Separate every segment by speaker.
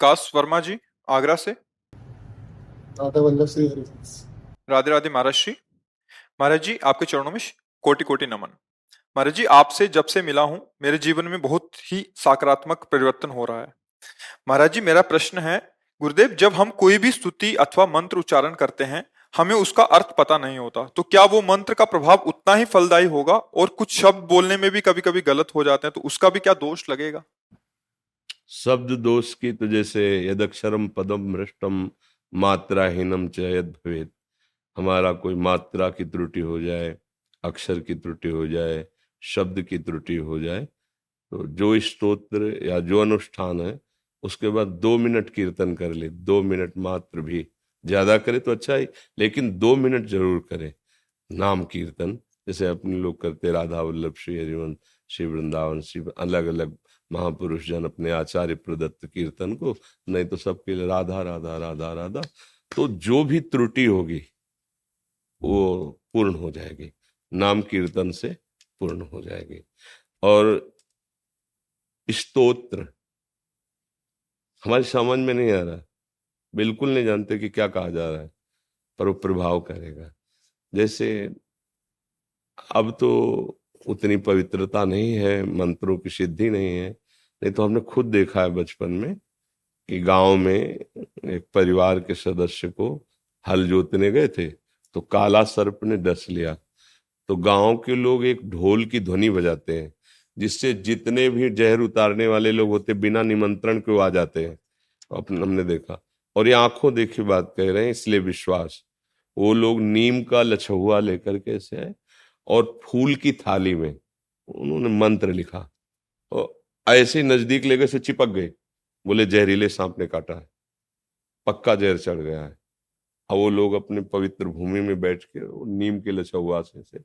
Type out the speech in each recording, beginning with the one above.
Speaker 1: विकास वर्मा जी आगरा से।
Speaker 2: राधा वल्लभ
Speaker 1: राधे राधे महाराज जी। महाराज जी आपके चरणों में कोटि कोटि नमन। महाराज जी आपसे जब से मिला हूँ मेरे जीवन में बहुत ही सकारात्मक परिवर्तन हो रहा है। महाराज जी मेरा प्रश्न है गुरुदेव जब हम कोई भी स्तुति अथवा मंत्र उच्चारण करते हैं हमें उसका अर्थ पता नहीं होता तो क्या वो मंत्र का प्रभाव उतना ही फलदायी होगा और कुछ शब्द बोलने में भी कभी कभी गलत हो जाते हैं तो उसका भी क्या दोष लगेगा?
Speaker 3: शब्द दोष की तो जैसे यदक्षरम पदम भ्रष्टम मात्राहीनम च यद भवेद हमारा कोई मात्रा की त्रुटि हो जाए, अक्षर की त्रुटि हो जाए, शब्द की त्रुटि हो जाए तो जो स्तोत्र या जो अनुष्ठान है, उसके बाद दो मिनट कीर्तन कर ले, दो मिनट मात्र भी। ज़्यादा करे तो अच्छा ही, लेकिन दो मिनट ज़रूर करे। नाम कीर्तन, जैसे अपने लोग करते राधा वल्लभ, श्री हरिवंश, श्री वृंदावन, श्री अलग अलग महापुरुष जन अपने आचार्य प्रदत्त कीर्तन को, नहीं तो सबके लिए राधा राधा राधा राधा तो जो भी त्रुटि होगी, वो पूर्ण हो जाएगी। नाम कीर्तन से पूर्ण हो जाएगी। और स्तोत्र, हमारे समझ में नहीं आ रहा। बिल्कुल नहीं जानते कि क्या कहा जा रहा है, पर वो प्रभाव करेगा। जैसे, अब तो उतनी पवित्रता नहीं है, मंत्रों की सिद्धि नहीं है। नहीं तो हमने खुद देखा है बचपन में कि गाँव में एक परिवार के सदस्य को हल जोतने गए थे तो काला सर्प ने डस लिया। तो गाँव के लोग एक ढोल की ध्वनि बजाते हैं, जिससे जितने भी जहर उतारने वाले लोग होते बिना निमंत्रण के आ जाते हैं। अपने, हमने देखा। और ये आँखों देखी बात कह रहे हैं, इसलिए विश्वास। वो लोग नीम का लछहुआ लेकर के से आए और फूल की थाली में उन्होंने मंत्र लिखा। और ऐसे नज़दीक ले गए से चिपक गए। बोले जहरीले सांप ने काटा है। पक्का जहर चढ़ गया है। अब वो लोग अपने पवित्र भूमि में बैठ के नीम के लछुआ से, से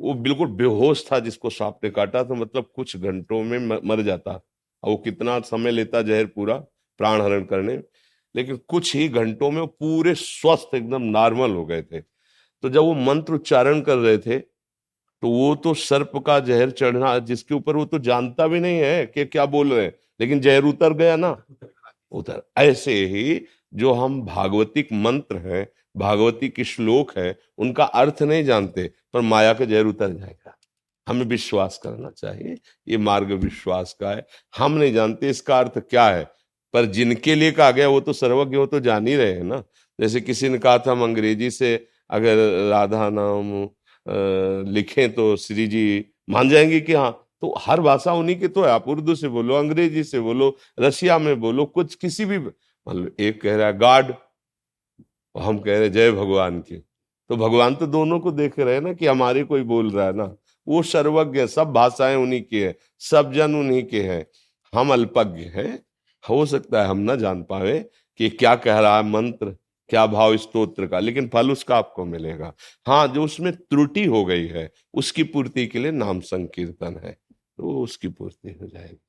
Speaker 3: वो बिल्कुल बेहोश था जिसको सांप ने काटा तो मतलब कुछ घंटों में मर जाता। और वो कितना समय लेता जहर पूरा प्राण हरण करने। लेकिन कुछ ही घंटों में वो पूरे स्वस्थ एकदम नॉर्मल हो गए थे। तो जब वो मंत्र उच्चारण कर रहे थे तो वो तो सर्प का जहर चढ़ना, जिसके ऊपर वो तो जानता भी नहीं है कि क्या बोल रहे हैं, लेकिन जहर उतर गया ना? उतर। ऐसे ही जो हम भागवतिक मंत्र हैं भागवती की श्लोक है, उनका अर्थ नहीं जानते, पर माया का जहर उतर जाएगा। हमें विश्वास करना चाहिए, ये मार्ग विश्वास का है। हम नहीं जानते इसका अर्थ क्या है, पर जिनके लिए कहा गया, वो तो सर्वज्ञ, वो तो जान ही रहे हैं ना। जैसे किसी ने कहा था, हम अंग्रेज़ी से अगर राधा नाम लिखें तो श्री जी मान जाएँगे कि हाँ तो हर भाषा उन्हीं की तो है। आप उर्दू से बोलो, अंग्रेज़ी से बोलो, रशिया में बोलो, कुछ किसी भी मतलब एक कह रहा है गॉड हम कह रहे जय भगवान की। तो भगवान तो दोनों को देख रहे हैं ना कि हमारे कोई बोल रहा है ना। वो सर्वज्ञ, सब भाषाएँ उन्हीं की है, सब जन उन्हीं के हैं। हम अल्पज्ञ हैं। हो सकता है हम ना जान पाए कि क्या कह रहा है मंत्र। क्या भाव स्तोत्र का? लेकिन फल उसका आपको मिलेगा। हाँ जो उसमें त्रुटि हो गई है उसकी पूर्ति के लिए नाम संकीर्तन है तो उसकी पूर्ति हो जाएगी।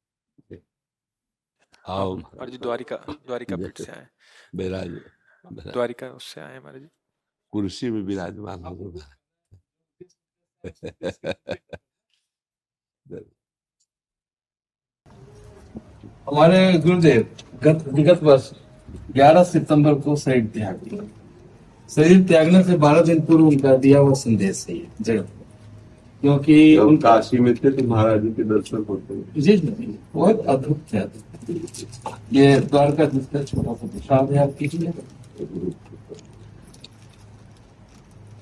Speaker 1: जी द्वारिका द्वारिका पीठ से आए।
Speaker 3: विराज विराज।
Speaker 1: द्वारिका उससे आए महाराज जी।
Speaker 3: कुर्सी में विराजमान हो
Speaker 4: हमारे गुरुदेव गत विगत वर्ष 11 सितंबर को शरीर त्याग दिया। शरीर त्यागने से 12 दिन पूर्व उनका दिया हुआ संदेश है जगत क्योंकि उनका
Speaker 3: काशी में थे तो महाराज जी के दर्शन होते
Speaker 4: जी जी बहुत अद्भुत थे ये द्वारका जिसका छोटा सा प्रसाद है आपकी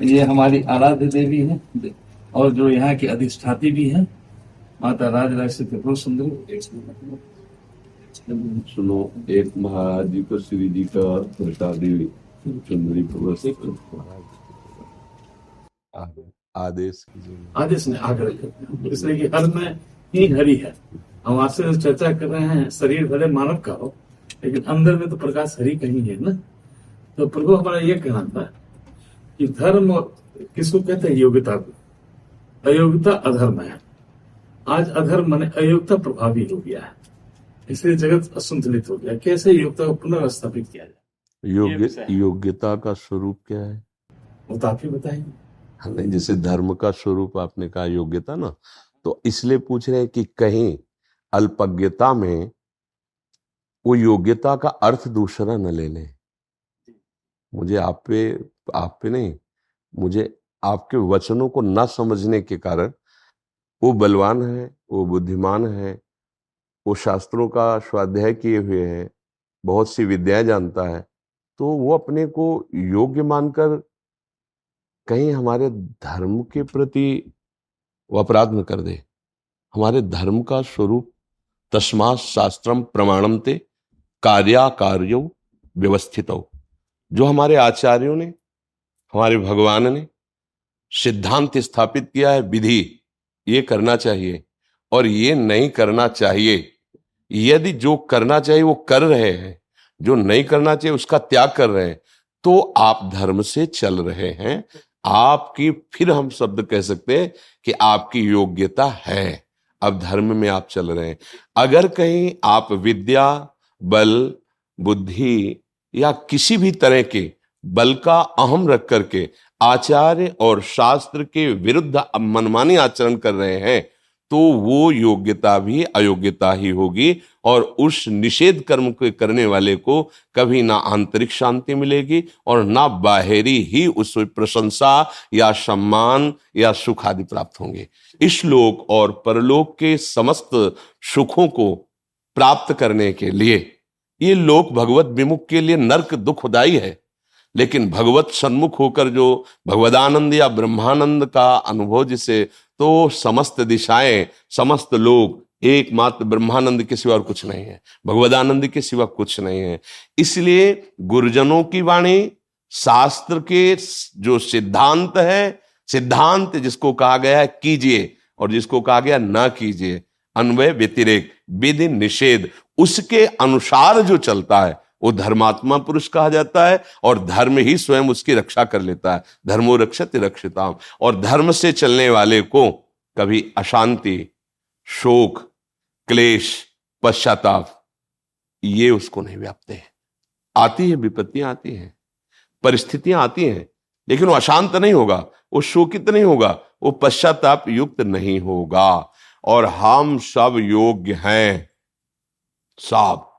Speaker 4: ये हमारी आराध्य देवी है और जो यहाँ की अधिष्ठाती भी है माता राज राज से सुंदरी।
Speaker 3: सुनो एक महाराज जी को श्री जी का प्रसादी चुंदरी आदेश
Speaker 4: आदेश ने आग्रह इसलिए कि हर में ही हरि है। हम आपसे चर्चा कर रहे हैं शरीर भले मानव का हो लेकिन अंदर में तो प्रकाश हरि कहीं है ना? तो प्रभु हमारा ये कहना था कि धर्म किसको कहते हैं? योग्यता को। अयोग्यता अधर्म है। आज अधर्म माने अयोग्यता प्रभावी हो गया है। इसलिए जगत असंतुलित हो गया। कैसे योग्यता को पुनर्स्थापित किया जाए?
Speaker 3: योग्य योग्यता का स्वरूप क्या है?
Speaker 4: वो तो आप ही बताएँगे।
Speaker 3: हाँ, नहीं जैसे धर्म का स्वरूप आपने कहा योग्यता ना तो इसलिए पूछ रहे हैं कि कहीं अल्पज्ञता में वो योग्यता का अर्थ दूसरा न ले लें। मुझे आप पे आप पे नहीं मुझे आपके वचनों को न समझने के कारण वो बलवान है वो बुद्धिमान है वो शास्त्रों का स्वाध्याय किए हुए है, बहुत सी विद्याएँ जानता है तो वो अपने को योग्य मानकर कहीं हमारे धर्म के प्रति वो अपराध न कर दे। हमारे धर्म का स्वरूप तस्मा शास्त्रम प्रमाणम ते कार्या कार्यो व्यवस्थित। जो हमारे आचार्यों ने, हमारे भगवान ने सिद्धांत स्थापित किया है, विधि, ये करना चाहिए और ये नहीं करना चाहिए यदि जो करना चाहिए वो कर रहे हैं, जो नहीं करना चाहिए उसका त्याग कर रहे हैं तो आप धर्म से चल रहे हैं। आपकी फिर हम शब्द कह सकते हैं कि आपकी योग्यता है। अब धर्म में आप चल रहे हैं। अगर कहीं आप विद्या, बल, बुद्धि या किसी भी तरह के बल का अहम रख करके आचार्य और शास्त्र के विरुद्ध मनमानी आचरण कर रहे हैं तो वो योग्यता भी अयोग्यता ही होगी और उस निषेध कर्म को करने वाले को कभी ना आंतरिक शांति मिलेगी और ना बाहरी ही उस प्रशंसा या सम्मान या सुख आदि प्राप्त होंगे। इस लोक और परलोक के समस्त सुखों को प्राप्त करने के लिए, ये लोक भगवत विमुख के लिए नर्क दुखदायी है। लेकिन भगवत सन्मुख होकर जो भगवदानंद या ब्रह्मानंद का अनुभव जिसे तो समस्त दिशाएँ, समस्त लोग, एकमात्र ब्रह्मानंद के सिवा और कुछ नहीं है। भगवदानंद के सिवा कुछ नहीं है। इसलिए गुरुजनों की वाणी, शास्त्र के जो सिद्धांत है, सिद्धांत जिसको कहा गया है, कीजिए, और जिसको कहा गया, ना कीजिए, अन्वय व्यतिरेक, विधि निषेध, उसके अनुसार जो चलता है वो धर्मात्मा पुरुष कहा जाता है और धर्म ही स्वयं उसकी रक्षा कर लेता है। धर्मो रक्षत रक्षिताम। और धर्म से चलने वाले को कभी अशांति, शोक, क्लेश, पश्चाताप, ये उसको नहीं व्यापते हैं। आती है, विपत्तियाँ आती हैं, परिस्थितियाँ आती हैं, लेकिन वो अशांत नहीं होगा, वो शोकित नहीं होगा, वो पश्चाताप युक्त नहीं होगा। और हम सब योग्य हैं, सब।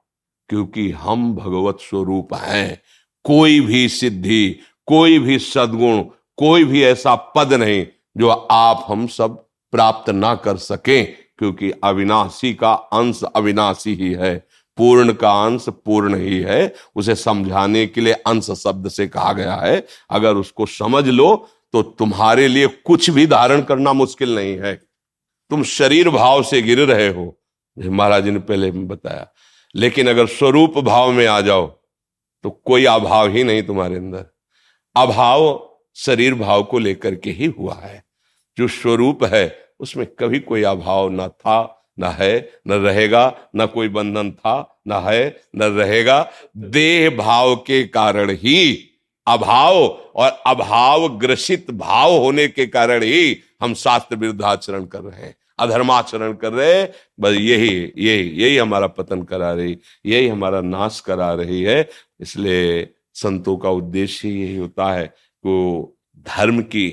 Speaker 3: क्योंकि हम भगवत स्वरूप हैं। कोई भी सिद्धि, कोई भी सद्गुण, कोई भी ऐसा पद नहीं जो आप हम सब प्राप्त ना कर सकें, क्योंकि अविनाशी का अंश अविनाशी ही है। पूर्ण का अंश पूर्ण ही है। उसे समझाने के लिए अंश शब्द से कहा गया है। अगर उसको समझ लो तो तुम्हारे लिए कुछ भी धारण करना मुश्किल नहीं है। तुम शरीर भाव से गिर रहे हो। महाराज ने पहले बताया। लेकिन अगर स्वरूप भाव में आ जाओ तो कोई अभाव ही नहीं तुम्हारे अंदर। अभाव शरीर भाव को लेकर के ही हुआ है। जो स्वरूप है, उसमें कभी कोई अभाव ना था, न है, न रहेगा, न कोई बंधन था, न है, न रहेगा। देह भाव के कारण ही अभाव और अभाव ग्रसित भाव होने के कारण ही हम शास्त्र विरुद्ध आचरण कर रहे हैं। अधर्माचरण कर रहे बस यही यही यही हमारा पतन करा रही, यही हमारा नाश करा रही है। इसलिए संतों का उद्देश्य यही होता है कि धर्म की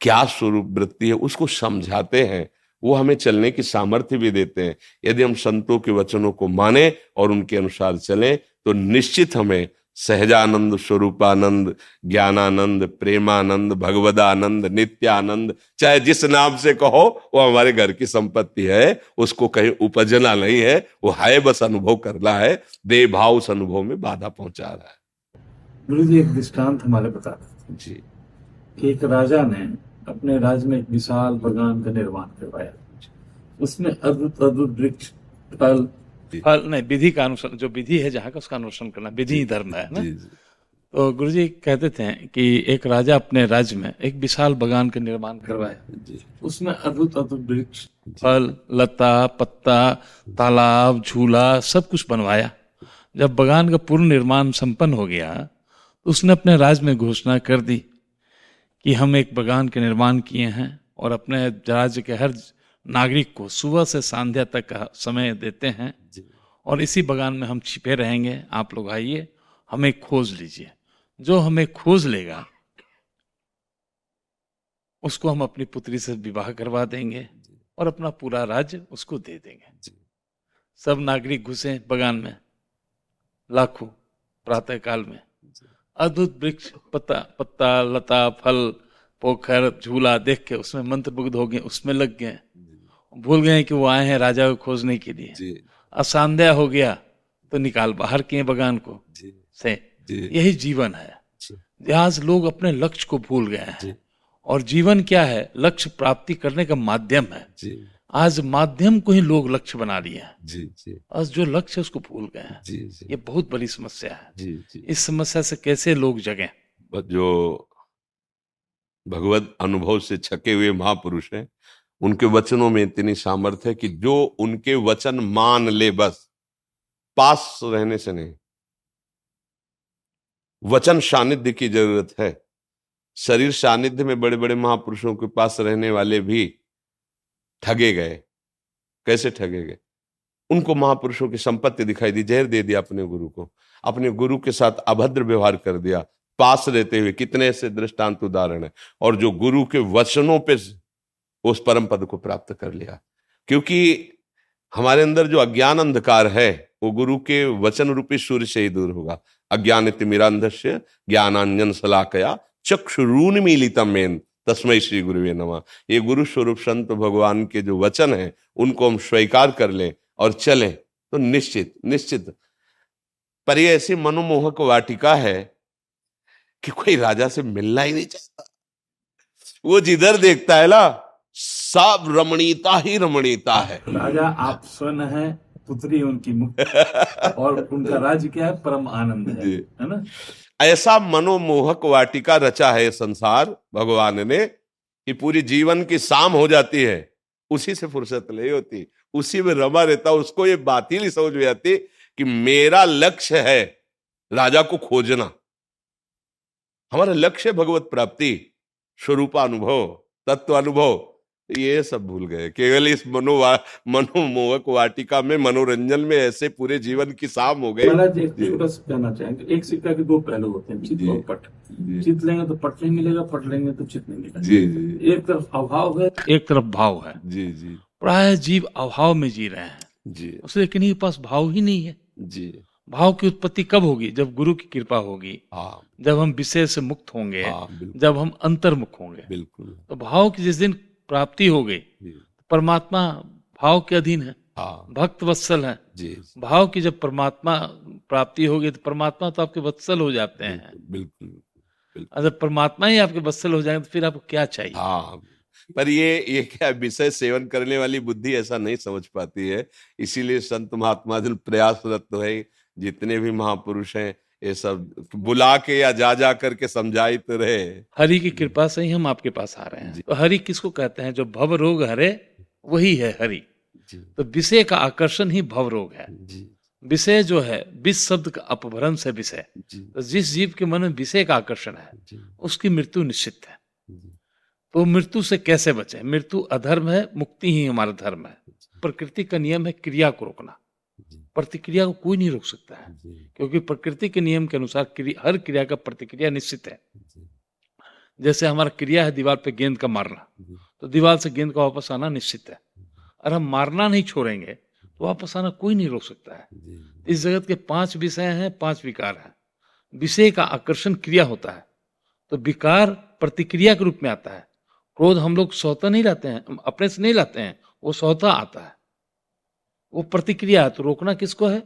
Speaker 3: क्या स्वरूप वृत्ति है, उसको समझाते हैं। वो हमें चलने की सामर्थ्य भी देते हैं। यदि हम संतों के वचनों को माने और उनके अनुसार चलें तो निश्चित हमें सहजानंद स्वरूपानंद ज्ञानानंद प्रेमानंद भगवदानंद नित्यानंद। चाहे जिस नाम से कहो वो हमारे घर की संपत्ति है उसको कहीं उपजना नहीं है वो है बस अनुभव करना है देह भाव उस अनुभव में बाधा पहुँचा रहा है।
Speaker 4: गुरु जी एक दृष्टांत हमारे बता
Speaker 3: जी।
Speaker 4: कि एक राजा ने अपने राज्य में एक विशाल बगान का निर्माण करवाया। उसमें अद्भुत अद्भुत वृक्ष फल फल नहीं विधि का अनुसरण जो विधि है जहाँ का उसका अनुसरण करना विधि धर्म है ना? तो गुरु जी कहते थे कि एक राजा अपने राज्य में एक विशाल बगान का निर्माण करवाया उसमें अद्भुत अद्भुत वृक्ष फल लता पत्ता तालाब झूला सब कुछ बनवाया। जब बगान का पूर्ण निर्माण संपन्न हो गया तो उसने अपने राज्य में घोषणा कर दी कि हम एक बगान के निर्माण किए हैं और अपने राज्य के हर नागरिक को सुबह से संध्या तक का समय देते हैं। और इसी बगान में हम छिपे रहेंगे। आप लोग आइए हमें खोज लीजिए। जो हमें खोज लेगा उसको हम अपनी पुत्री से विवाह करवा देंगे और अपना पूरा राज्य उसको दे देंगे। सब नागरिक घुसे बगान में लाखों प्रातः काल में अद्भुत वृक्ष पत्ता पत्ता लता फल पोखर झूला देख के उसमें मंत्र मुग्ध हो गए उसमें लग गए। भूल गए कि वो आए हैं राजा को खोजने के लिए। असांध्या हो गया तो निकाल बाहर किए बगान को। जी, से। जी, यही जीवन है। आज लोग अपने लक्ष्य को भूल गए हैं। और जीवन क्या है? लक्ष्य प्राप्ति करने का माध्यम है। आज माध्यम को ही लोग लक्ष्य बना लिए हैं। आज जो लक्ष्य उसको भूल गए हैं। ये बहुत बड़ी समस्या है। इस समस्या से कैसे लोग जगे?
Speaker 3: जो भगवत अनुभव से छके हुए महापुरुष हैं उनके वचनों में इतनी सामर्थ्य है कि जो उनके वचन मान ले बस, पास रहने से नहीं। वचन सानिध्य की ज़रूरत है। शरीर सानिध्य में बड़े बड़े महापुरुषों के पास रहने वाले भी ठगे गए। कैसे ठगे गए? उनको महापुरुषों की संपत्ति दिखाई दी, जहर दे दिया अपने गुरु को। अपने गुरु के साथ अभद्र व्यवहार कर दिया, पास रहते हुए। कितने ऐसे दृष्टांत उदाहरण है। और जो गुरु के वचनों पे उस परम पद को प्राप्त कर लिया। क्योंकि हमारे अंदर जो अज्ञान अंधकार है, वो गुरु के वचन रूपी सूर्य से ही दूर होगा। अज्ञान तिमिरांधस्य ज्ञानांजन सलाकया चक्षुरून मिलितम मेन तस्मय श्री गुरु नमा। ये गुरु स्वरूप संत भगवान के जो वचन है, उनको हम स्वीकार कर लें और चलें। तो निश्चित निश्चित। पर ये ऐसी मनोमोहक वाटिका है कि कोई राजा से मिलना ही नहीं चाहता। वो जिधर देखता है ना सब रमणीता ही रमणीता है।
Speaker 4: राजा आप स्वर्ण है पुत्री उनकी मुक्त और उनका राज्य क्या है? परम आनंद है है ना?
Speaker 3: ऐसा मनोमोहक वाटिका रचा है संसार भगवान ने कि पूरी जीवन की शाम हो जाती है। उसी से फुर्सत नहीं होती। उसी में रमा रहता उसको ये बात ही नहीं समझ में आती कि मेरा लक्ष्य है राजा को खोजना। हमारा लक्ष्य भगवत प्राप्ति स्वरूप अनुभव तत्व अनुभव ये सब भूल गए। केवल इस मनो मनोमोहक वाटिका में मनोरंजन में ऐसे पूरे जीवन की शाम हो गई।
Speaker 4: कहना चाहेंगे एक सिक्का के दो पहलू होते हैं चित और पट। चित लेंगे तो पट नहीं मिलेगा पट लेंगे तो चित नहीं मिलेगा। जी जी। एक तरफ़ अभाव है। एक तरफ़ भाव है।
Speaker 3: जी जी।
Speaker 4: प्राय जीव अभाव में जी रहे हैं।
Speaker 3: जी।
Speaker 4: उसके किन्हीं के पास भाव ही नहीं है।
Speaker 3: जी।
Speaker 4: भाव की उत्पत्ति कब होगी? जब गुरु की कृपा होगी।
Speaker 3: हाँ।
Speaker 4: जब हम विषय से मुक्त होंगे।
Speaker 3: हाँ,
Speaker 4: जब हम अंतर्मुख होंगे।
Speaker 3: बिल्कुल।
Speaker 4: तो भाव की जिस दिन प्राप्ति हो गई। परमात्मा भाव के अधीन है।
Speaker 3: हाँ।
Speaker 4: भक्त वत्सल है।
Speaker 3: जी।
Speaker 4: भाव की जब परमात्मा प्राप्ति होगी तो परमात्मा तो आपके वत्सल हो जाते हैं।
Speaker 3: बिल्कुल
Speaker 4: अगर परमात्मा ही आपके वत्सल हो जाएँगे तो फिर आपको क्या चाहिए?
Speaker 3: हाँ। पर ये ये क्या विषय सेवन करने वाली बुद्धि ऐसा नहीं समझ पाती है। इसीलिए संत महात्मा प्रयासरत तो है। जितने भी महापुरुष हैं ये सब बुला के या जा जा करके समझाई तो रहे।
Speaker 4: हरि की कृपा से ही हम आपके पास आ रहे हैं। तो हरि किसको कहते हैं? जो भव रोग हरे वही है हरि। तो विषय का आकर्षण ही भव रोग है। विषय जो है विष शब्द का अपभ्रंश है विषय। तो जिस जीव के मन में विषय का आकर्षण है उसकी मृत्यु निश्चित है। तो मृत्यु से कैसे बचे? मृत्यु अधर्म है मुक्ति ही हमारा धर्म है। प्रकृति का नियम है क्रिया को रोकना। प्रतिक्रिया को कोई नहीं रोक सकता है। क्योंकि प्रकृति के नियम के अनुसार क्रिया, हर क्रिया का प्रतिक्रिया निश्चित है। जैसे हमारा क्रिया है दीवार पे गेंद का मारना तो दीवार से गेंद का वापस आना निश्चित है। और हम मारना नहीं छोड़ेंगे तो वापस आना कोई नहीं रोक सकता है। इस जगत के पाँच विषय हैं पाँच विकार हैं। विषय का आकर्षण क्रिया होता है तो विकार प्रतिक्रिया के रूप में आता है। क्रोध हम लोग स्वतः नहीं लाते हैं अपने से नहीं लाते हैं वो स्वतः आता है। वो प्रतिक्रिया तो रोकना किसको है?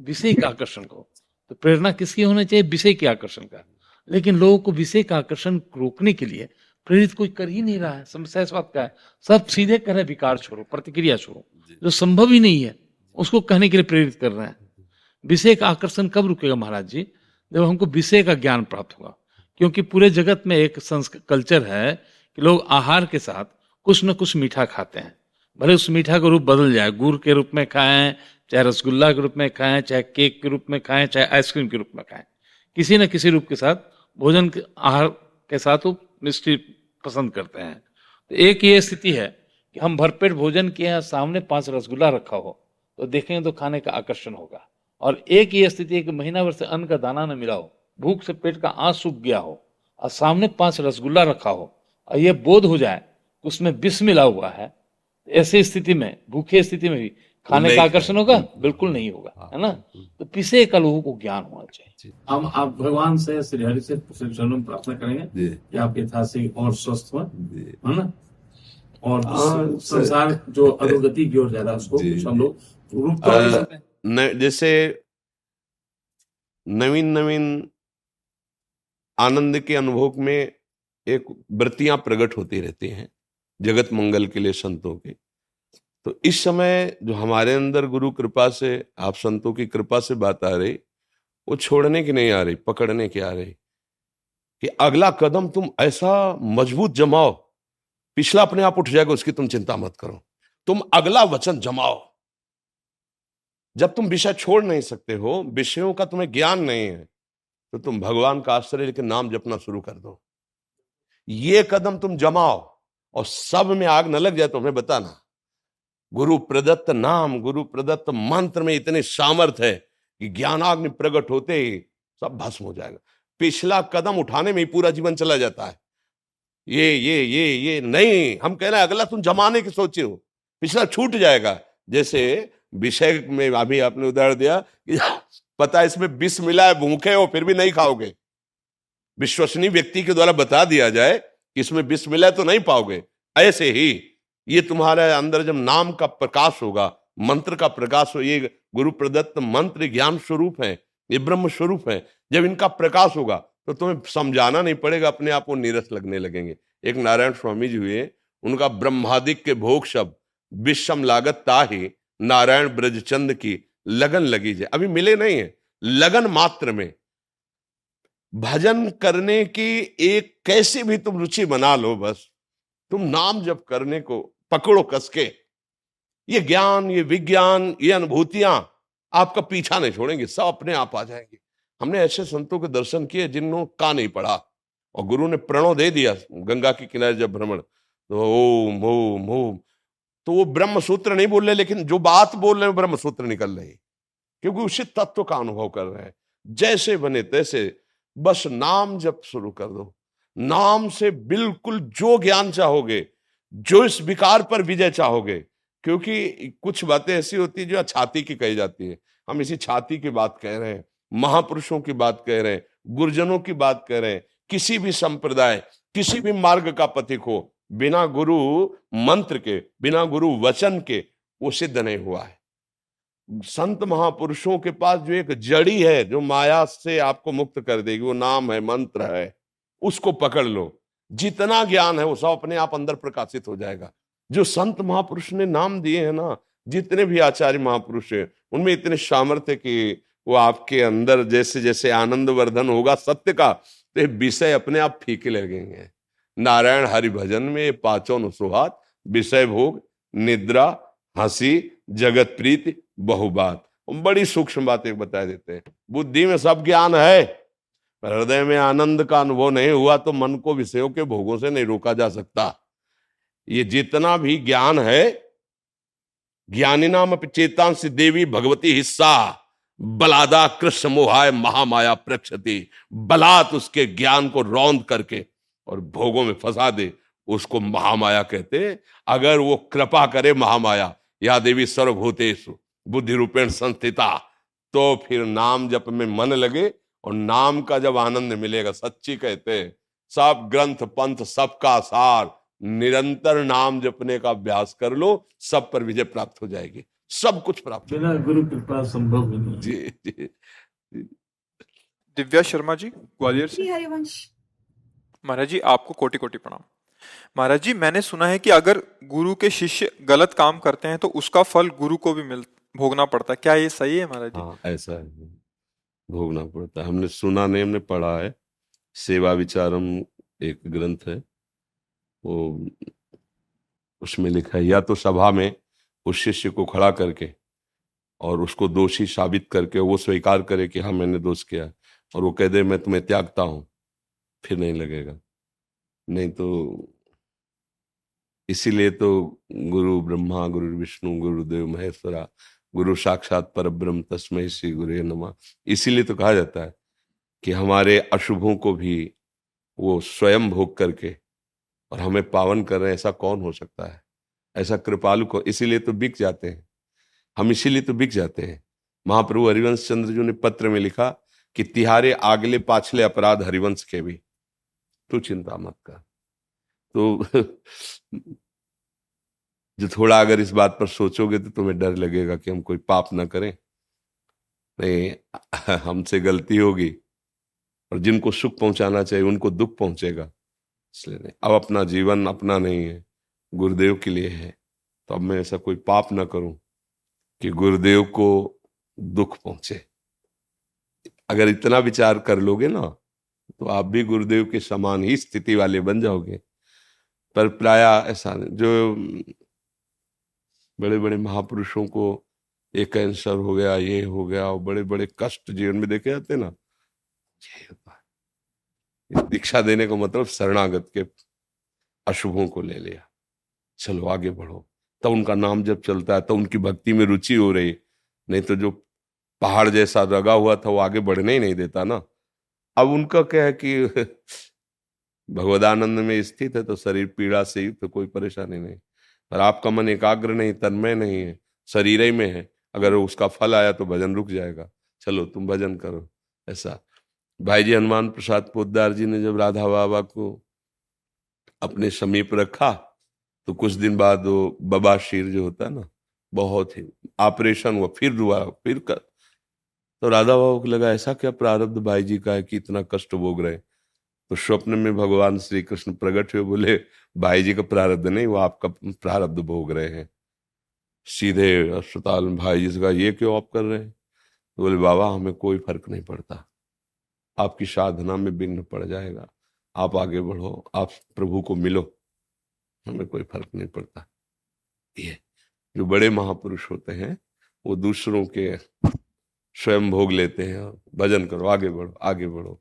Speaker 4: विषय के आकर्षण को। तो प्रेरणा किसकी होनी चाहिए? विषय के आकर्षण का। लेकिन लोगों को विषय का आकर्षण रोकने के लिए प्रेरित कोई कर ही नहीं रहा है। समस्या इस बात का है। सब सीधे कह रहे विकार छोड़ो प्रतिक्रिया छोड़ो। जो। संभव ही नहीं है उसको कहने के लिए प्रेरित कर रहे हैं। विषय का आकर्षण कब रुकेगा महाराज जी? जब हमको विषय का ज्ञान प्राप्त होगा। क्योंकि पूरे जगत में एक कल्चर है कि लोग आहार के साथ कुछ न कुछ मीठा खाते हैं। भले उस मीठा का रूप बदल जाए, गुड़ के रूप में खाएँ, चाहे रसगुल्ला के रूप में खाएँ, चाहे केक के रूप में खाएँ, चाहे आइसक्रीम के रूप में खाएँ, किसी न किसी रूप के साथ भोजन के आहार के साथ वो मिष्टी पसंद करते हैं। तो एक ये स्थिति है कि हम भरपेट भोजन किए हैं सामने पाँच रसगुल्ला रखा हो तो देखेंगे तो खाने का आकर्षण होगा। और एक ये स्थिति है कि महीना भर से अन्न का दाना न मिला हो, भूख से पेट का आँस सूख गया हो, और सामने पाँच रसगुल्ला रखा हो, और ये बोध हो जाए उसमें विष मिला हुआ है ऐसी स्थिति में भूखे स्थिति में भी खाने का आकर्षण होगा? बिल्कुल नहीं होगा
Speaker 3: हाँ।
Speaker 4: है ना? तो पिसे का लोगों को ज्ञान होना चाहिए। हम आप भगवान से श्री हरि से चरणों में प्रार्थना करेंगे कि आप यथाशी और स्वस्थ हो है ना? और
Speaker 3: हाँ,
Speaker 4: संसार जो अधोगति की ओर जा रहा है उसको हम लोग रूप तो
Speaker 3: जैसे नवीन नवीन आनंद के अनुभव में एक वृत्तियाँ प्रकट होती रहती हैं। जगत मंगल के लिए संतों के। तो इस समय जो हमारे अंदर गुरु कृपा से, आप संतों की कृपा से बात आ रही, वो छोड़ने की नहीं आ रही, पकड़ने की आ रही। कि अगला कदम तुम ऐसा मज़बूत जमाओ, पिछला अपने आप उठ जाएगा, उसकी तुम चिंता मत करो। तुम अगला वचन जमाओ। जब तुम विषय छोड़ नहीं सकते हो, विषयों का तुम्हें ज्ञान नहीं है तो तुम भगवान का आश्रय लेकर नाम जपना शुरू कर दो। ये कदम तुम जमाओ। और सब में आग न लग जाए तो हमें बताना। गुरु प्रदत्त नाम, गुरु प्रदत्त मंत्र में इतने सामर्थ है कि ज्ञानाग्नि प्रकट होते ही सब भस्म हो जाएगा। पिछला कदम उठाने में ही पूरा जीवन चला जाता है। ये ये ये ये नहीं, हम कह रहे हैं, अगला तुम जमाने की सोचे हो। पिछला छूट जाएगा। जैसे विषय में अभी आपने उदाहरण दिया कि पता है, इसमें विष मिला है, भूखे हो, फिर भी नहीं खाओगे। विश्वसनीय व्यक्ति के द्वारा बता दिया जाए कि इसमें विष मिला है तो नहीं पाओगे। ऐसे ही ये तुम्हारे अंदर जब नाम का प्रकाश होगा, मंत्र का प्रकाश हो, ये गुरु प्रदत्त मंत्र ज्ञान स्वरूप है, ये ब्रह्म स्वरूप है, जब इनका प्रकाश होगा तो तुम्हें समझाना नहीं पड़ेगा, अपने आप को नीरस लगने लगेंगे। एक नारायण स्वामी जी हुए, उनका ब्रह्मादिक के भोग शब्द विषम लागत ताही, नारायण ब्रजचंद की लगन लगी जाए अभी मिले नहीं है। लगन मात्र में भजन करने की एक कैसी भी तुम रुचि बना लो बस, तुम नाम जब करने को पकड़ो कसके। ये ज्ञान, ये विज्ञान, ये अनुभूतियाँ आपका पीछा नहीं छोड़ेंगे, सब अपने आप आ जाएँगे। हमने ऐसे संतों के दर्शन किए जिन्होंने का नहीं पढ़ा। और गुरु ने प्रणव दे दिया गंगा के किनारे जब भ्रमण तो ओम ओम ओम। तो वो ब्रह्म सूत्र नहीं बोल रहे, लेकिन जो बात बोल रहे हैं ब्रह्म सूत्र निकल रही क्योंकि उसी तत्व का अनुभव कर रहे हैं। जैसे बने तैसे बस नाम जब शुरू कर दो। नाम से बिल्कुल जो ज्ञान चाहोगे, जो इस विकार पर विजय चाहोगे, क्योंकि कुछ बातें ऐसी होती है जो छाती की कही जाती है। हम इसी छाती की बात कह रहे हैं, महापुरुषों की बात कह रहे हैं, गुरुजनों की बात कह रहे हैं। किसी भी संप्रदाय, किसी भी मार्ग का पथिक हो, बिना गुरु मंत्र के, बिना गुरु वचन के, वो सिद्ध नहीं हुआ है। संत महापुरुषों के पास जो एक जड़ी है, जो माया से आपको मुक्त कर देगी, वो नाम है, मंत्र है, उसको पकड़ लो। जितना ज्ञान है, वो सब अपने आप अंदर प्रकाशित हो जाएगा। जो संत महापुरुष ने नाम दिए हैं ना, जितने भी आचार्य महापुरुष हैं, उनमें इतने सामर्थ्य कि वो आपके अंदर जैसे जैसे आनंद वर्धन होगा सत्य का तो विषय अपने आप फीके लगेंगे। नारायण हरि भजन में ये पाँचों विषय भोग, निद्रा, हँसी जगत प्रीति, बहुबात। बड़ी सूक्ष्म बातें बता देते हैं। बुद्धि में सब ज्ञान है, पर हृदय में आनंद का अनुभव नहीं हुआ तो मन को विषयों के भोगों से नहीं रोका जा सकता। ये जितना भी ज्ञान है, ज्ञानी नाम चेतांश देवी भगवती हिस्सा, बलादा कृष्ण मोहाय महामाया प्रक्षति, बलात् उसके ज्ञान को रौंद करके और भोगों में फंसा दे, उसको महामाया कहते अगर वो कृपा करे महामाया या देवी सर्वभूतेश बुद्धि रूपेण संस्थिता। तो फिर नाम जप में मन लगे और नाम का जब आनंद मिलेगा सच्ची कहते सब ग्रंथ पंथ सबका सार निरंतर नाम जपने का अभ्यास कर लो सब पर विजय प्राप्त हो जाएगी। सब कुछ प्राप्त
Speaker 4: बिना गुरु कृपा संभव नहीं।
Speaker 3: जी जी।
Speaker 1: दिव्या शर्मा जी ग्वालियर से।
Speaker 5: हरिवंश।
Speaker 1: महाराज जी आपको कोटि कोटि प्रणाम। महाराज जी, मैंने सुना है कि अगर गुरु के शिष्य गलत काम करते हैं तो उसका फल गुरु को भी मिल, भोगना पड़ता है। क्या ये सही है महाराज जी?
Speaker 3: हाँ ऐसा है। भोगना पड़ता है। हमने सुना नहीं, हमने पढ़ा है। सेवा विचारम एक ग्रंथ है। वो उसमें लिखा है, या तो सभा में उस शिष्य को खड़ा करके और उसको दोषी साबित करके वो स्वीकार करे कि हाँ मैंने दोष किया और वो कह दे, मैं तुम्हें त्यागता हूँ। फिर नहीं लगेगा। नहीं तो इसीलिए तो गुरु ब्रह्मा, गुरु विष्णु गुरुदेव महेश्वरा, गुरु साक्षात पर ब्रह्म तस्मय श्री गुरु नमा। इसीलिए तो कहा जाता है कि हमारे अशुभों को भी वो स्वयं भोग करके और हमें पावन कर रहे हैं, ऐसा कौन हो सकता है? ऐसा कृपालु को इसीलिए तो बिक जाते हैं। हम इसीलिए तो बिक जाते हैं। महाप्रभु हरिवंश चंद्र जी ने पत्र में लिखा कि तिहारे आगले पाछले अपराध हरिवंश के भी। तू चिंता मत कर। तो जो थोड़ा अगर इस बात पर सोचोगे तो तुम्हें डर लगेगा कि हम कोई पाप ना करें। नहीं, हमसे गलती होगी और जिनको सुख पहुंचाना चाहिए उनको दुख पहुंचेगा। इसलिए नहीं, अब अपना जीवन अपना नहीं है, गुरुदेव के लिए है। तो अब मैं ऐसा कोई पाप ना करूँ कि गुरुदेव को दुख पहुँचे। अगर इतना विचार कर लोगे ना तो आप भी गुरुदेव के समान ही स्थिति वाले बन जाओगे। पर प्राय ऐसा जो बड़े बड़े महापुरुषों को एक कैंसर हो गया, ये हो गया, और बड़े बड़े कष्ट जीवन में देखे जाते ना दीक्षा देने का मतलब शरणागत के अशुभों को ले लिया। चलो आगे बढ़ो। तब उनका नाम जब चलता है तो उनकी भक्ति में रुचि हो रही। नहीं तो जो पहाड़ जैसा लगा हुआ था, वो आगे बढ़ने ही नहीं देता ना। अब उनका क्या है कि भगवदानंद में स्थित है तो शरीर पीड़ा से ही तो कोई परेशानी नहीं। पर आपका मन एकाग्र नहीं, तन्मय नहीं है, शरीर ही में है। अगर उसका फल आया तो भजन रुक जाएगा। चलो, तुम भजन करो, ऐसा। भाई जी, हनुमान प्रसाद पोदार जी ने जब राधा बाबा को अपने समीप रखा तो कुछ दिन बाद वो बबाशीर जो होता है ना, बहुत ही ऑपरेशन हुआ, फिर हुआ, फिर कर तो राधा बाबू को लगा, ऐसा क्या प्रारब्ध भाई जी का है कि इतना कष्ट भोग रहे तो स्वप्न में भगवान श्री कृष्ण प्रकट हुए, बोले भाई जी का प्रारब्ध नहीं, वो आपका प्रारब्ध भोग रहे हैं। सीधे अस्पताल में भाई जी से कहा, ये क्यों आप कर रहे हैं? तो बोले, बाबा, हमें कोई फ़र्क नहीं पड़ता। आपकी साधना में विघ्न पड़ जाएगा। आप आगे बढ़ो, आप प्रभु को मिलो। हमें कोई फ़र्क नहीं पड़ता। ये जो बड़े महापुरुष होते हैं, वो दूसरों के स्वयं भोग लेते हैं, भजन करो, आगे बढ़ो आगे बढ़ो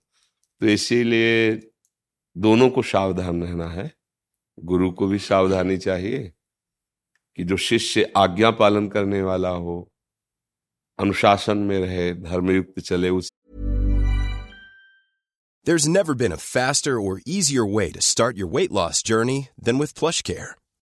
Speaker 3: तो इसीलिए दोनों को सावधान रहना है गुरु को भी सावधानी चाहिए कि जो शिष्य आज्ञा पालन करने वाला हो, अनुशासन में रहे, धर्मयुक्त चले, उस
Speaker 6: There's never been a faster or easier way to start your weight loss journey than with PlushCare.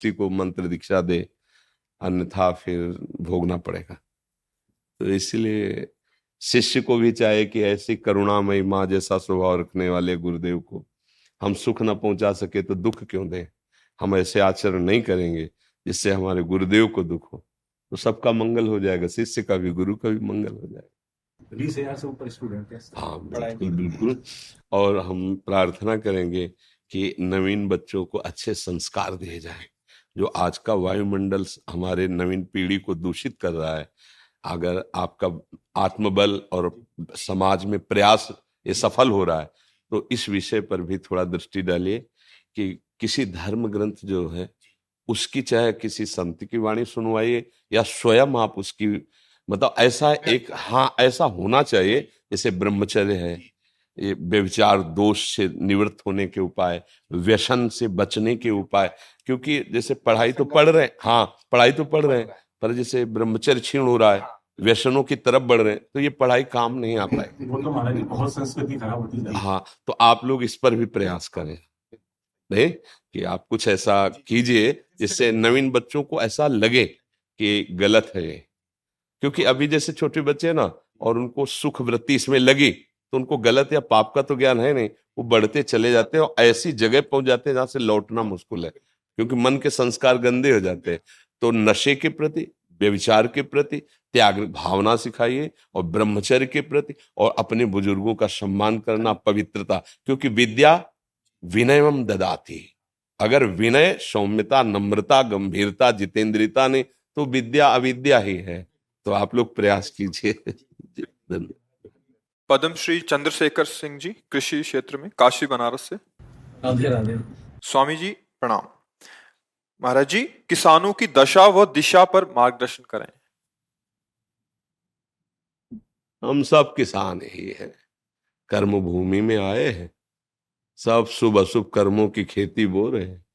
Speaker 3: किसी को मंत्र दीक्षा दे अन्यथा फिर भोगना पड़ेगा। तो इसलिए शिष्य को भी चाहे कि ऐसी करुणामयी माँ जैसा स्वभाव रखने वाले गुरुदेव को हम सुख न पहुँचा सके तो दुख क्यों दें? हम ऐसे आचरण नहीं करेंगे जिससे हमारे गुरुदेव को दुख हो। तो सबका मंगल हो जाएगा शिष्य का भी गुरु का भी मंगल हो जाएगा।
Speaker 4: बीस हज़ार से ऊपर स्टूडेंट है।
Speaker 3: हाँ बिल्कुल बिल्कुल। और हम प्रार्थना करेंगे कि नवीन बच्चों को अच्छे संस्कार दिए जाएँ। जो आज का वायुमंडल हमारे नवीन पीढ़ी को दूषित कर रहा है, अगर आपका आत्मबल और समाज में प्रयास ये सफल हो रहा है तो इस विषय पर भी थोड़ा दृष्टि डालिए कि किसी धर्म ग्रंथ जो है, उसकी चाहे किसी संत की वाणी सुनवाइए या स्वयं आप उसकी मतलब ऐसा एक हाँ ऐसा होना चाहिए जैसे ब्रह्मचर्य है। ये व्यभिचार दोष से निवृत्त होने के उपाय व्यसन से बचने के उपाय क्योंकि जैसे पढ़ाई तो पढ़ रहे हैं। हाँ पढ़ाई तो पढ़ रहे हैं पर जैसे ब्रह्मचर्य क्षीण हो रहा है व्यसनों की तरफ़ बढ़ रहे हैं तो ये पढ़ाई काम नहीं आ पाए
Speaker 4: वो तो महाराज बहुत संस्कृति खराब होती है
Speaker 3: हाँ तो आप लोग इस पर भी प्रयास करें। नहीं कि आप कुछ ऐसा कीजिए जिससे नवीन बच्चों को ऐसा लगे कि गलत है क्योंकि अभी जैसे छोटे बच्चे हैं ना और उनको सुख वृत्ति इसमें लगी तो उनको गलत या पाप का तो ज्ञान है नहीं, वो बढ़ते चले जाते हैं और ऐसी जगह पहुँच जाते हैं जहाँ से लौटना मुश्किल है, क्योंकि मन के संस्कार गंदे हो जाते हैं। तो नशे के प्रति, व्यविचार के प्रति, त्याग, भावना सिखाइए और ब्रह्मचर्य के प्रति और अपने बुज़ुर्गों का सम्मान करना, पवित्रता, क्योंकि विद्या विनयम ददाती। अगर विनय, सौम्यता, नम्रता, गंभीरता, जितेंद्रियता ने तो विद्या अविद्या ही है। तो आप लोग प्रयास कीजिए। धन्यवाद।
Speaker 1: पद्म श्री चंद्रशेखर सिंह जी कृषि क्षेत्र में काशी बनारस से।
Speaker 4: राधे राधे।
Speaker 1: स्वामी जी प्रणाम। महाराज जी किसानों की दशा व दिशा पर मार्गदर्शन करें।
Speaker 3: हम सब किसान ही हैं। कर्म भूमि में आए हैं। सब शुभ अशुभ कर्मों की खेती बो रहे हैं।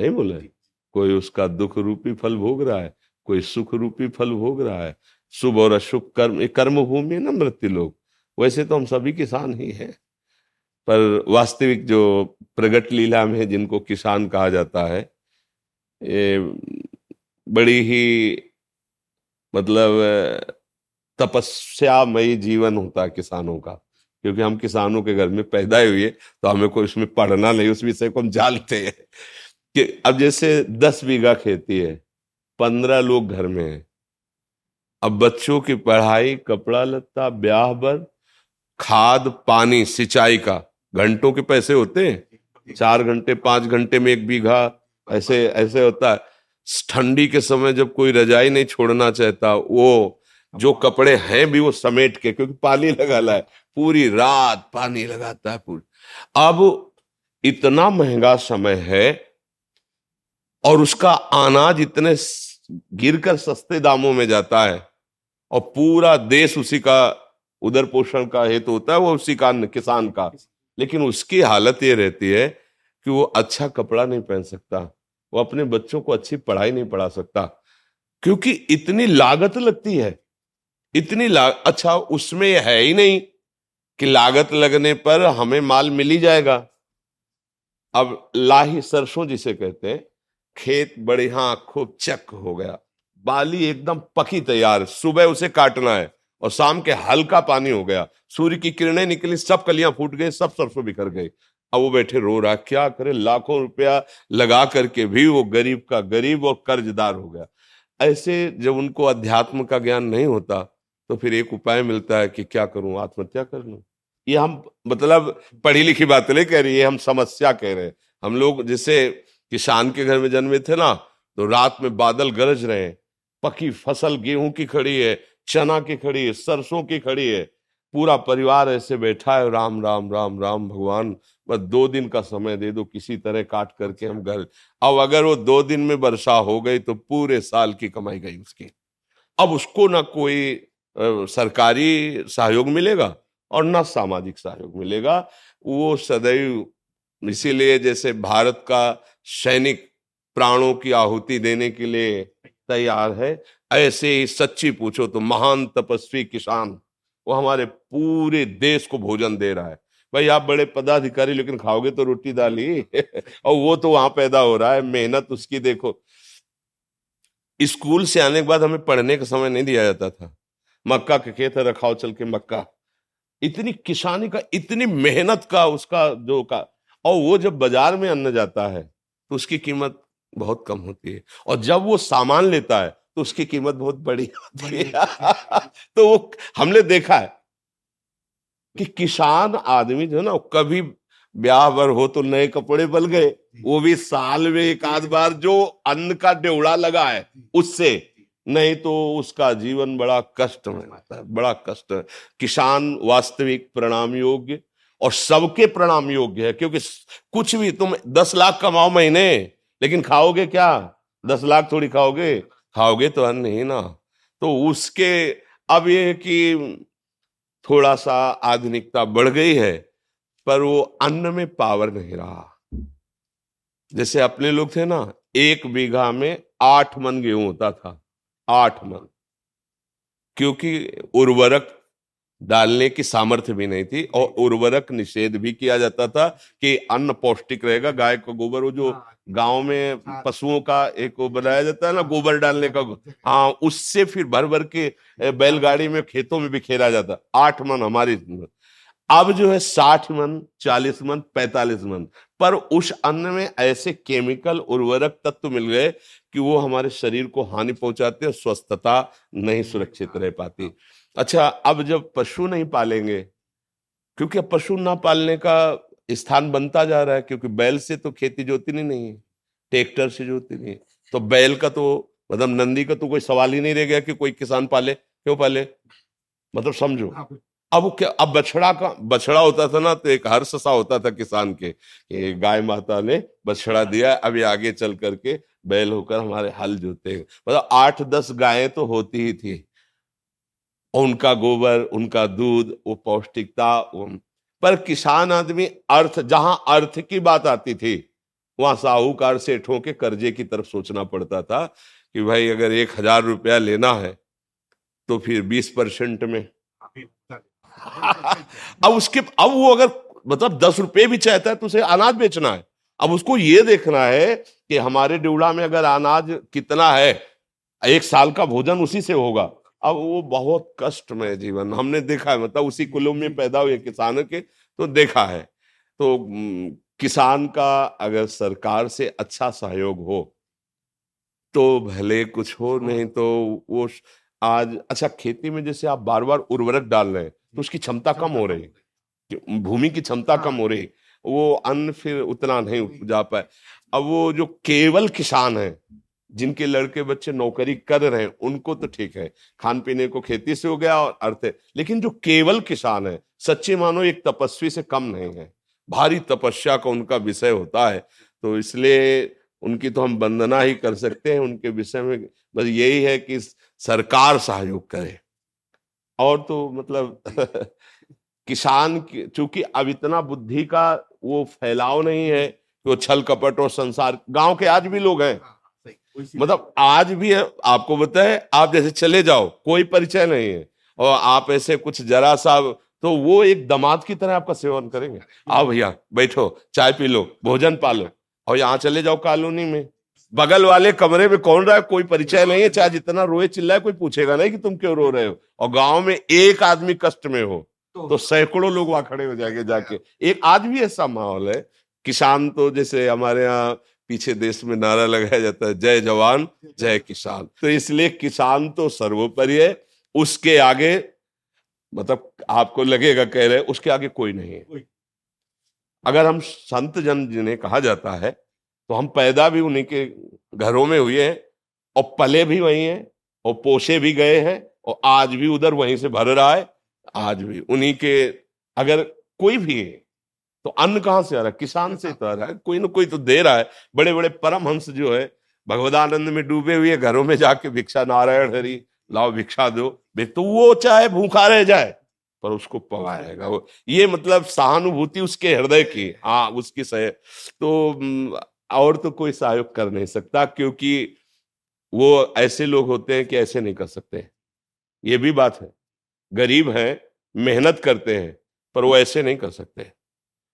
Speaker 3: नहीं बोले कोई उसका दुख रूपी फल भोग रहा है कोई सुख रूपी फल भोग रहा है। शुभ और अशुभ कर्म कर्म भूमि है ना मृत्यु लोग वैसे तो हम सभी किसान ही हैं, पर वास्तविक जो प्रगट लीला में जिनको किसान कहा जाता है, ये बड़ी ही मतलब तपस्यामयी जीवन होता है किसानों का, क्योंकि हम किसानों के घर में पैदा हुए तो हमें कोई उसमें पढ़ना नहीं, उस विषय को हम जानते हैं। कि अब जैसे दस बीघा खेती है, पंद्रह लोग घर में है, अब बच्चों की पढ़ाई, कपड़ा लत्ता, ब्याह बर खाद, पानी, सिंचाई का। घंटों के पैसे होते हैं। चार घंटे, पाँच घंटे में एक बीघा, ऐसे ऐसे होता है। ठंडी के समय जब कोई रजाई नहीं छोड़ना चाहता, वो जो कपड़े हैं भी वो समेट के, क्योंकि पानी लगा ला है। पूरी रात पानी लगाता है पूरी। अब इतना महँगा समय है और उसका अनाज इतने गिरकर सस्ते दामों में जाता है और पूरा देश उसी का उधर पोषण का हेतु होता है, वो उसी का, किसान का। लेकिन उसकी हालत ये रहती है कि वो अच्छा कपड़ा नहीं पहन सकता, वो अपने बच्चों को अच्छी पढ़ाई नहीं पढ़ा सकता, क्योंकि इतनी लागत लगती है, इतनी लाग अच्छा उसमें है ही नहीं कि लागत लगने पर हमें माल मिल ही जाएगा। अब लाही सरसों जिसे कहते हैं, खेत बढ़िया खूब चक हो गया, बाली एकदम पकी तैयार, सुबह उसे काटना है। और शाम के हल्का पानी हो गया। सूर्य की किरणें निकली, सब कलियाँ फूट गई, सब सरसों बिखर गई अब वो बैठे रो रहा, क्या करे? लाखों रुपया लगा करके भी वो गरीब का गरीब और कर्जदार हो गया। ऐसे जब उनको अध्यात्म का ज्ञान नहीं होता तो फिर एक उपाय मिलता है कि क्या करूँ? आत्महत्या कर लूँ? ये हम मतलब पढ़ी लिखी बात नहीं कह रही है हम समस्या कह रहे हैं। हम लोग जैसे किसान के घर में जन्मे थे ना तो रात में बादल गरज रहे हैं। पकी फ़सल गेहूँ की खड़ी है चना की खड़ी है, सरसों की खड़ी है। पूरा परिवार ऐसे बैठा है, राम राम राम राम, भगवान, बस दो दिन का समय दे दो, किसी तरह काट करके हम घर। अब अगर वो दो दिन में वर्षा हो गई तो पूरे साल की कमाई गई उसकी। अब उसको ना कोई सरकारी सहयोग मिलेगा और ना सामाजिक सहयोग मिलेगा। वो सदैव, इसीलिए जैसे भारत का सैनिक प्राणों की आहुति देने के लिए तैयार है। ऐसे ही सच्ची पूछो तो महान तपस्वी किसान, वो हमारे पूरे देश को भोजन दे रहा है। भाई, आप बड़े पदाधिकारी, लेकिन खाओगे तो रोटी ही और वो तो वहाँ पैदा हो रहा है, मेहनत उसकी देखो। स्कूल से आने के बाद हमें पढ़ने का समय नहीं दिया जाता था। मक्का के खेत रखाओ चल के मक्का। इतनी किसानी का, इतनी मेहनत का, उसका जो का, और वो जब बाज़ार में अन्न जाता है तो उसकी कीमत बहुत कम होती है। और जब वो सामान लेता है तो उसकी कीमत बहुत बड़ी होती है। तो वो हमने देखा है कि किसान आदमी जो है ना कभी ब्याह बर हो तो नए कपड़े बल गए। वो भी साल में एक आध बार जो अन्न का डेवड़ा लगा है उससे। नहीं तो उसका जीवन बड़ा कष्ट में रहता है बड़ा कष्ट है। किसान वास्तविक प्रणाम योग्य और सबके प्रणाम योग्य है क्योंकि कुछ भी तुम दस लाख कमाओ महीने लेकिन खाओगे क्या? दस लाख थोड़ी खाओगे? खाओगे तो अन्न ही ना। तो उसके अब ये कि थोड़ा सा आधुनिकता बढ़ गई है, पर वो अन्न में पावर नहीं रहा। जैसे अपने लोग थे ना, एक बीघा में आठ मन गेहूँ होता था, आठ मन। क्योंकि उर्वरक डालने की सामर्थ्य भी नहीं थी और उर्वरक निषेध भी किया जाता था कि अन्न पौष्टिक रहेगा गाय का गोबर वो जो हाँ। गाँव में हाँ। पशुओं का एक वो बनाया जाता है ना गोबर डालने का हाँ। उससे फिर भर भर के बैलगाड़ी में खेतों में बिखेरा जाता आठ मन हमारी अब जो है साठ मन चालीस मन पैतालीस मन पर उस अन्न में ऐसे केमिकल उर्वरक तत्व मिल गए कि वो हमारे शरीर को हानि पहुंचाते और स्वस्थता नहीं सुरक्षित रह पाती। अच्छा अब जब पशु नहीं पालेंगे क्योंकि अब पशु ना पालने का स्थान बनता जा रहा है क्योंकि बैल से तो खेती जोती नहीं, नहीं है ट्रैक्टर से जोती नहीं है। तो बैल का तो मतलब नंदी का तो कोई सवाल ही नहीं रह गया कि कोई किसान पाले क्यों पाले? मतलब समझो। हाँ, अब क्या अब बछड़ा का बछड़ा होता था ना तो एक हर्ष सा होता था किसान के कि गाय माता ने बछड़ा दिया अभी आगे चल करके बैल होकर हमारे हल जोते मतलब आठ दस गायें तो होती ही थी। उनका गोबर, उनका दूध, वो पौष्टिकता पर किसान आदमी अर्थ, जहाँ अर्थ की बात आती थी, वहाँ साहूकार सेठों के कर्जे की तरफ़ सोचना पड़ता था कि भाई अगर एक हज़ार रुपया लेना है तो फिर बीस परसेंट में। अब उसके, अब वो अगर मतलब दस रुपये भी चाहता है तो उसे अनाज बेचना है। अब उसको ये देखना है कि हमारे ड्यूड़ा में अगर अनाज कितना है, एक साल का भोजन उसी से होगा। अब वो बहुत कष्ट में जीवन। हमने देखा है मतलब उसी कुलों में पैदा हुए किसानों के तो देखा है। तो किसान का अगर सरकार से अच्छा सहयोग हो तो भले कुछ हो नहीं तो वो आज अच्छा खेती में जैसे आप बार बार उर्वरक डाल रहे हैं तो उसकी क्षमता कम हो रही है। भूमि की क्षमता कम हो। रही वो अन्न फिर उतना नहीं उपजा पाए। अब वो जो केवल किसान है जिनके लड़के बच्चे नौकरी कर रहे हैं, उनको तो ठीक है। खान पीने को खेती से हो गया और अर्थ है। लेकिन जो केवल किसान है, सच्चे मानो एक तपस्वी से कम नहीं है। भारी तपस्या का उनका विषय होता है। तो इसलिए उनकी तो हम वंदना ही कर सकते हैं। उनके विषय में बस यही है कि सरकार सहयोग करे। और तो मतलब किसान चूँकि अब इतना बुद्धि का वो फैलाव नहीं है कि वो छल कपट और संसार, गाँव के आज भी लोग हैं। मतलब आज भी है आपको बताए आप जैसे चले जाओ कोई परिचय नहीं है। और आप ऐसे कुछ जरा सा तो वो एक दमाद की तरह आपका सेवन करेंगे। आओ भैया बैठो चाय पी लो भोजन पालो। और यहाँ चले जाओ कॉलोनी में। बगल वाले कमरे में कौन रहा है? कोई परिचय नहीं है चाहे जितना रोए चिल्लाए कोई पूछेगा नहीं कि तुम क्यों रो रहे हो। और गाँव में एक आदमी कष्ट में हो तो, तो सैकड़ों लोग वहाँ खड़े हो जाएँगे जाके। एक आज भी ऐसा माहौल है किसान तो जैसे हमारे यहाँ पीछे देश में नारा लगाया जाता है जय जवान जय किसान। तो इसलिए किसान तो सर्वोपरि है उसके आगे मतलब आपको लगेगा कह रहे उसके आगे कोई नहीं है। अगर हम संत जन जिन्हें कहा जाता है तो हम पैदा भी उन्हीं के घरों में हुए हैं और पले भी वही हैं और पोसे भी गए हैं और आज भी उधर वहीं से भर रहा है आज भी। उन्हीं के अगर कोई भी है तो अन्न कहाँ से आ रहा है? किसान से तो आ रहा है। कोई ना कोई तो दे रहा है। बड़े बड़े परम हंस जो है, भगवदानंद में डूबे हुए घरों में जाके भिक्षा, नारायण हरि, लाओ भिक्षा दो। तो वो चाहे भूखा रह जाए, पर उसको पवाएगा वो। ये मतलब सहानुभूति उसके हृदय की। हाँ उसकी सह तो और तो कोई सहयोग कर नहीं सकता, क्योंकि वो ऐसे लोग होते हैं कि ऐसे नहीं कर सकते। ये भी बात है। गरीब हैं, मेहनत करते हैं, पर वो ऐसे नहीं कर सकते।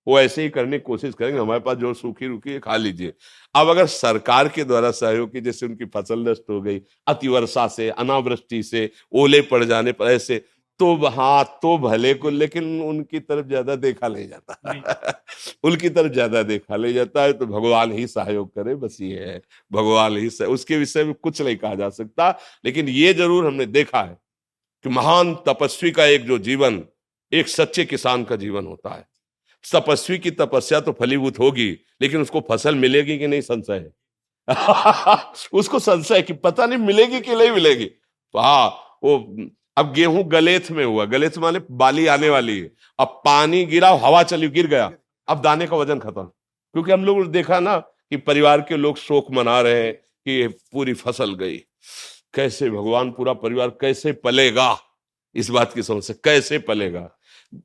Speaker 3: वो ऐसे ही करने की कोशिश करेंगे हमारे पास जो सूखी रुकी है खा लीजिए। अब अगर सरकार के द्वारा सहयोग की जैसे उनकी फ़सल नष्ट हो गई अतिवर्षा से अनावृष्टि से ओले पड़ जाने पर ऐसे तो हाँ तो भले को लेकिन उनकी तरफ़ ज़्यादा देखा नहीं जाता। उनकी तरफ़ ज़्यादा देखा नहीं जाता है तो भगवान ही सहयोग करे बस ये है। भगवान ही सह... उसके विषय में कुछ नहीं कहा जा सकता लेकिन ये ज़रूर हमने देखा है कि महान तपस्वी का एक जो जीवन एक सच्चे किसान का जीवन होता है। तपस्वी की तपस्या तो फलीभूत होगी, लेकिन उसको फ़सल मिलेगी कि नहीं, संशय है? उसको संशय कि पता नहीं, मिलेगी कि नहीं मिलेगी। तो हाँ वो, अब गेहूँ गलेथ में हुआ। गलेथ माने बाली आने वाली है। अब पानी गिरा, हवा चली, गिर गया। अब दाने का वज़न खत्म। क्योंकि हम लोग देखा ना कि परिवार के लोग शोक मना रहे हैं कि पूरी फ़सल गई। कैसे भगवान पूरा परिवार कैसे पलेगा? इस बात की समस्या कैसे पलेगा?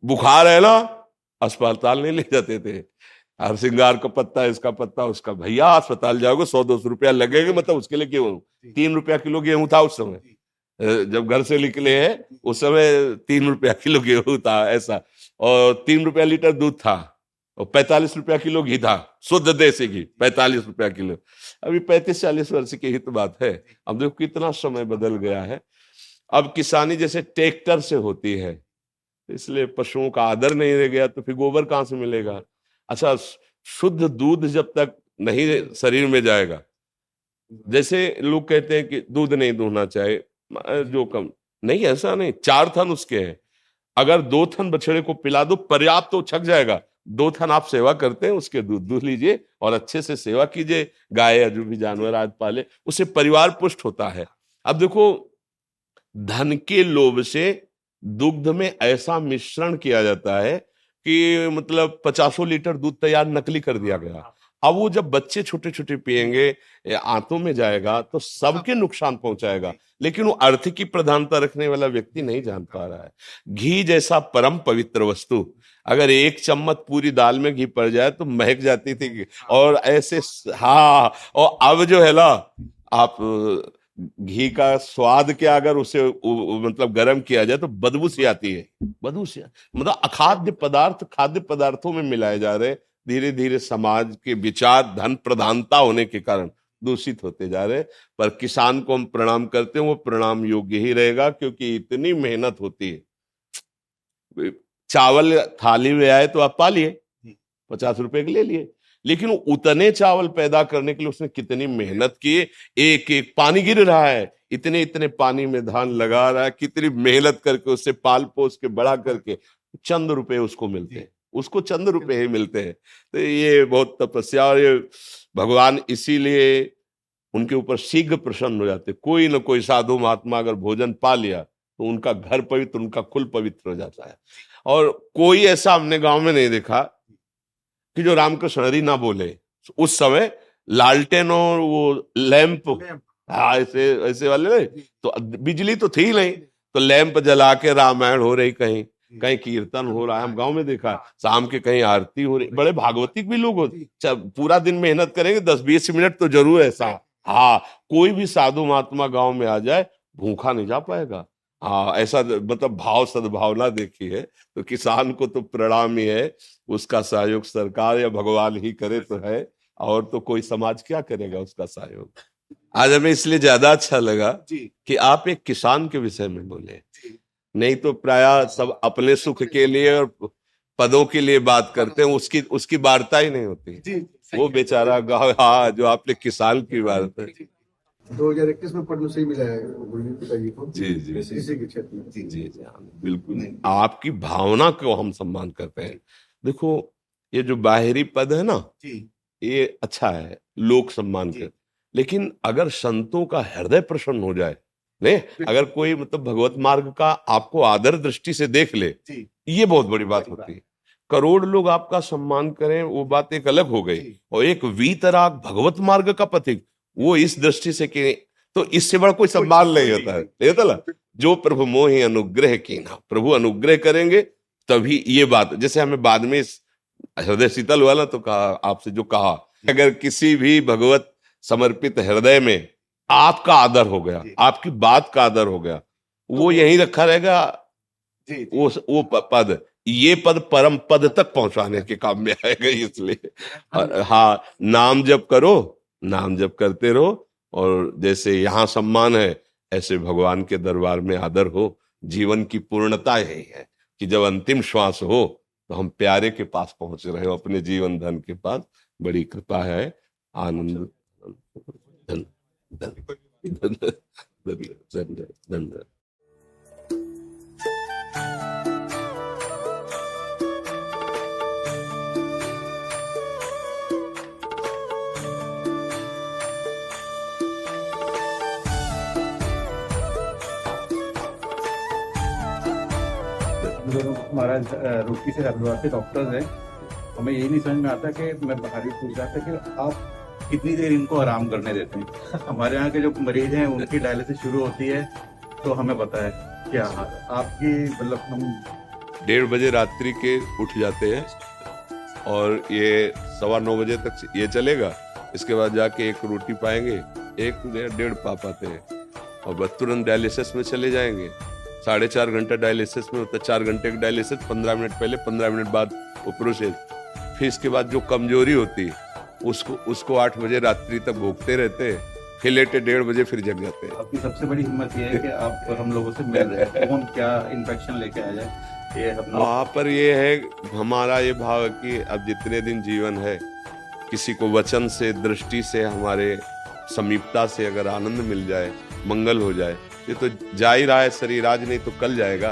Speaker 3: बुखार है ना? अस्पताल नहीं ले जाते थे। हर सिंगार का पत्ता इसका पत्ता उसका भैया अस्पताल जाओगे सौ दो सौ रुपया लगेगा मतलब उसके लिए क्यों तीन रुपया किलो गेहूँ था उस समय। जब घर से निकले हैं उस समय तीन रुपया किलो गेहूँ था ऐसा। और तीन रुपया लीटर दूध था और पैंतालीस रुपया किलो घी था शुद्ध देसी घी पैंतालीस रुपया किलो। अभी पैंतीस चालीस वर्ष की हित बात है। अब देखो कितना समय बदल गया है। अब किसानी जैसे ट्रैक्टर से होती है इसलिए पशुओं का आदर नहीं रह गया तो फिर गोबर कहाँ से मिलेगा? अच्छा शुद्ध दूध जब तक नहीं शरीर में जाएगा, जैसे लोग कहते हैं कि दूध नहीं दूहना चाहिए जो कम, नहीं, ऐसा नहीं, चार थन उसके हैं। अगर दो थन बछड़े को पिला दो, पर्याप्त तो छक जाएगा। दो थन आप सेवा करते हैं, उसके दूध दूध लीजिए और अच्छे से सेवा कीजिए, गाय या जो भी जानवर आज पाले, उससे परिवार पुष्ट होता है। अब देखो, धन के लोभ से दुग्ध में ऐसा मिश्रण किया जाता है कि मतलब पचासों लीटर दूध तैयार नकली कर दिया गया। अब वो जब बच्चे छोटे छोटे पियेंगे आंतों में जाएगा तो सबके नुकसान पहुंचाएगा। लेकिन वो अर्थ की प्रधानता रखने वाला व्यक्ति नहीं जान पा रहा है। घी जैसा परम पवित्र वस्तु अगर एक चम्मच पूरी दाल में घी पड़ जाए तो महक जाती थी। और ऐसे हाँ और अब जो है ना आप घी का स्वाद क्या अगर उसे मतलब गर्म किया जाए तो बदबू सी आती है। बदबू सी मतलब अखाद्य पदार्थ खाद्य पदार्थों में मिलाए जा रहे धीरे धीरे समाज के विचार धन प्रधानता होने के कारण दूषित होते जा रहे पर किसान को हम प्रणाम करते हैं वो प्रणाम योग्य ही रहेगा क्योंकि इतनी मेहनत होती है। चावल थाली में आए तो आप पा लिए पचास रुपए के ले लिए। लेकिन उतने चावल पैदा करने के लिए उसने कितनी मेहनत की? एक एक पानी गिर रहा है। इतने इतने पानी में धान लगा रहा है। कितनी मेहनत करके उससे पाल पोस के बड़ा करके चंद रुपए उसको मिलते हैं। उसको चंद रुपए ही मिलते हैं। तो ये बहुत तपस्या और ये भगवान इसीलिए उनके ऊपर शीघ्र प्रसन्न हो जाते कोई ना कोई साधु महात्मा अगर भोजन पा लिया तो उनका घर पवित्र उनका कुल पवित्र हो जाता है। और कोई ऐसा हमने गाँव में नहीं देखा कि जो रामकृष्ण हरि ना बोले। उस समय लालटेन और वो लैंप। हाँ ऐसे ऐसे वाले तो बिजली तो थी नहीं। तो लैंप जला के रामायण हो रही कहीं। कहीं कीर्तन हो रहा है। हम गाँव में देखा। शाम के कहीं आरती हो रही। बड़े भागवतिक भी लोग होते पूरा दिन मेहनत करेंगे। दस बीस मिनट तो ज़रूर ऐसा। हाँ कोई भी साधु महात्मा गाँव में आ जाए भूखा नहीं जा पाएगा। हाँ ऐसा मतलब भाव सद्भावना देखी है तो किसान को तो प्रणाम ही है उसका सहयोग सरकार या भगवान ही करे तो है और तो कोई समाज क्या करेगा उसका सहयोग? आज हमें इसलिए ज़्यादा अच्छा लगा कि आप एक किसान के विषय में बोले। नहीं तो प्राय सब अपने सुख के लिए और पदों के लिए बात करते हैं उसकी उसकी वार्ता ही नहीं होती। वो बेचारा गाँव हाँ जो आपने किसान की
Speaker 2: वार्ता 2021 में पद्मश्री मिला है में।
Speaker 3: बिल्कुल। आपकी भावना को हम सम्मान करते हैं। देखो ये जो बाहरी पद है ना ये अच्छा है लोक सम्मान कर। लेकिन अगर संतों का हृदय प्रसन्न हो जाए नहीं अगर कोई मतलब भगवत मार्ग का आपको आदर दृष्टि से देख ले ये बहुत बड़ी बात होती है। करोड़ लोग आपका सम्मान करें वो बात एक अलग हो गई। और एक वीतराग भगवत मार्ग का पथिक वो इस दृष्टि से कि तो इससे बड़ा कोई सम्मान नहीं होता है। नहीं। होता ना? जो प्रभु मोहि अनुग्रह की ना। प्रभु अनुग्रह करेंगे तभी ये बात जैसे हमें बाद में हृदय शीतल वाला तो कहा आपसे जो कहा अगर किसी भी भगवत समर्पित हृदय में आपका आदर हो गया आपकी बात का आदर हो गया तो वो यही रखा रहेगा। वो वो पद ये पद परम पद तक पहुँचाने के काम में आएगा इसलिए। हाँ। नाम जब करो नाम जप करते रहो और जैसे यहाँ सम्मान है, ऐसे भगवान के दरबार में आदर हो। जीवन की पूर्णता यही है कि जब अंतिम श्वास हो तो हम प्यारे के पास पहुँच रहे हो, अपने जीवन धन के पास। बड़ी कृपा है। आनंद। धन धन धन धन
Speaker 7: हम लोग महाराज अ, रुड़की से हरिद्वार से डॉक्टर्स हैं। हमें यही नहीं समझ में आता कि मैं बाहर भी पूछ रहा था कि आप कितनी देर इनको आराम करने देते हैं? हमारे यहाँ के जो मरीज़ हैं उनकी डायलिसिस शुरू होती है तो हमें पता है क्या आपकी मतलब हम
Speaker 3: डेढ़ बजे रात्रि के उठ जाते हैं और ये सवा नौ बजे तक ये चलेगा। इसके बाद जाके एक रोटी पाएँगे एक डेढ़ पा पाते हैं और तुरंत डायलिसिस में चले जाएँगे। साढ़े चार घंटा डायलिसिस में होता है चार घंटे का डायलिसिस पंद्रह मिनट पहले पंद्रह मिनट बाद वो प्रोसेस फिर इसके बाद जो कमज़ोरी होती है उसको उसको आठ बजे रात्रि तक भोगते रहते हैं फिर लेटे डेढ़ बजे फिर जग जाते हैं।
Speaker 7: आपकी सबसे बड़ी हिम्मत ये है कि आप हम लोगों से मिल रहे हैं। कौन क्या इन्फेक्शन लेके आ जाए ये
Speaker 3: वहाँ पर ये है हमारा ये भाव है कि अब जितने दिन जीवन है किसी को वचन से दृष्टि से हमारे समीपता से अगर आनंद मिल जाए मंगल हो जाए ये तो जा ही रहा है शरीर आज नहीं तो कल जाएगा।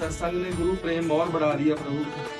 Speaker 8: सत्संग ने गुरु प्रेम और बढ़ा दिया प्रभु।